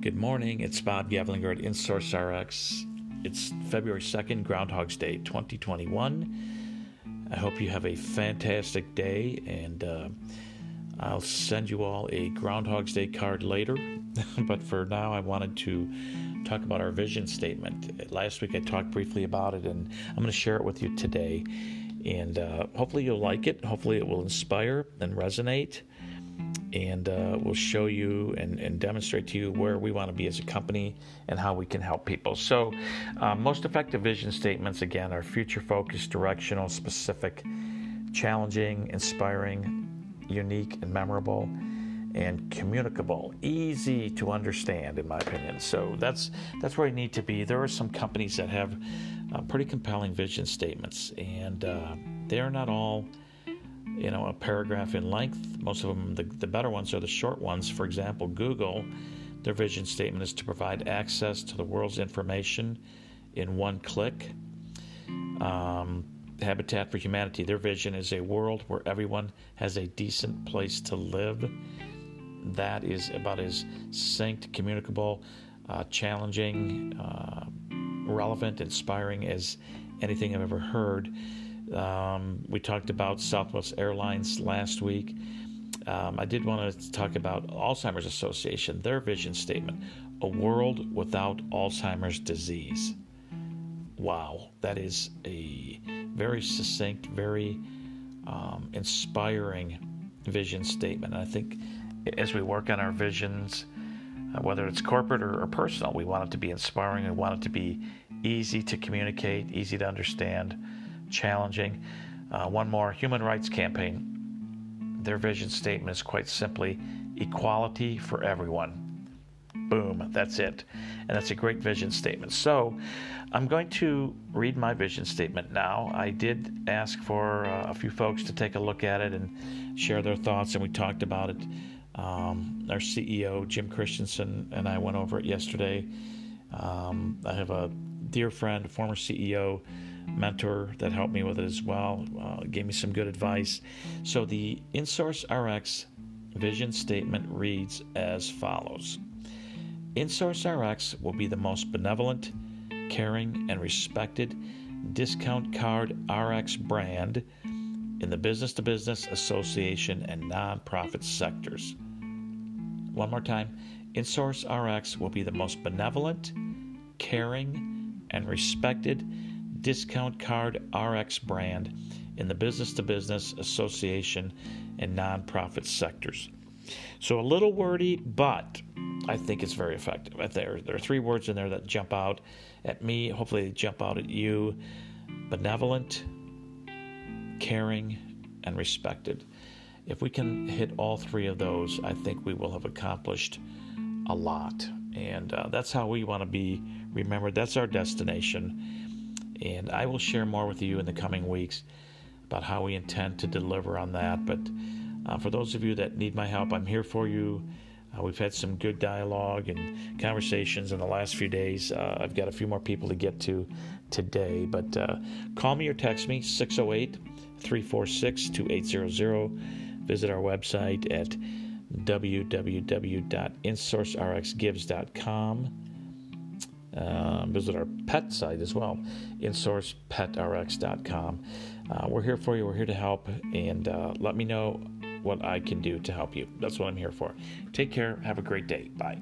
Good morning. It's Bob Gavlinger at InSource RX. It's February 2nd, Groundhog's Day 2021. I hope you have a fantastic day, and uh, I'll send you all a Groundhog's Day card later. but for now, I wanted to talk about our vision statement. Last week I talked briefly about it, and I'm going to share it with you today. And uh, hopefully you'll like it. Hopefully it will inspire and resonate and uh, we'll show you and, and, demonstrate to you where we want to be as a company and how we can help people. So, uh, most effective vision statements again are future focused, directional, specific, challenging, inspiring, unique, and memorable. And communicable, easy to understand, in my opinion. So that's that's where you need to be. There are some companies that have uh, pretty compelling vision statements, and uh, they are not all you know, a paragraph in length. Most of them, the, the better ones are the short ones. For example, Google, their vision statement is to provide access to the world's information in one click. Um, Habitat for Humanity, their vision is a world where everyone has a decent place to live. That is about as succinct, communicable, uh, challenging, uh, relevant, inspiring as anything I've ever heard. Um, we talked about Southwest Airlines last week. Um, I did want to talk about Alzheimer's Association, their vision statement a world without Alzheimer's disease. Wow, that is a very succinct, very um, inspiring vision statement. And I think as we work on our visions, uh, whether it's corporate or, or personal, we want it to be inspiring. We want it to be easy to communicate, easy to understand challenging. Uh, one more human rights campaign. Their vision statement is quite simply equality for everyone. Boom, that's it. And that's a great vision statement. So I'm going to read my vision statement now. I did ask for uh, a few folks to take a look at it and share their thoughts, and we talked about it. Um, our CEO, Jim Christensen, and I went over it yesterday. Um, I have a dear friend, former CEO, mentor that helped me with it as well, uh, gave me some good advice. So the InSource RX vision statement reads as follows InSource RX will be the most benevolent, caring, and respected discount card RX brand in the business to business, association, and nonprofit sectors. One more time InSource RX will be the most benevolent, caring, and respected discount card RX brand in the business to business, association, and nonprofit sectors. So a little wordy, but I think it's very effective. There, there are three words in there that jump out at me. Hopefully, they jump out at you benevolent, caring, and respected. If we can hit all three of those, I think we will have accomplished a lot. And uh, that's how we want to be remembered. That's our destination. And I will share more with you in the coming weeks about how we intend to deliver on that. But uh, for those of you that need my help, I'm here for you. Uh, we've had some good dialogue and conversations in the last few days. Uh, I've got a few more people to get to today, but uh, call me or text me 608 346 2800. Visit our website at www.insourcerxgives.com. Um, visit our pet site as well, insourcepetrx.com. Uh, we're here for you. We're here to help, and uh, let me know what I can do to help you. That's what I'm here for. Take care. Have a great day. Bye.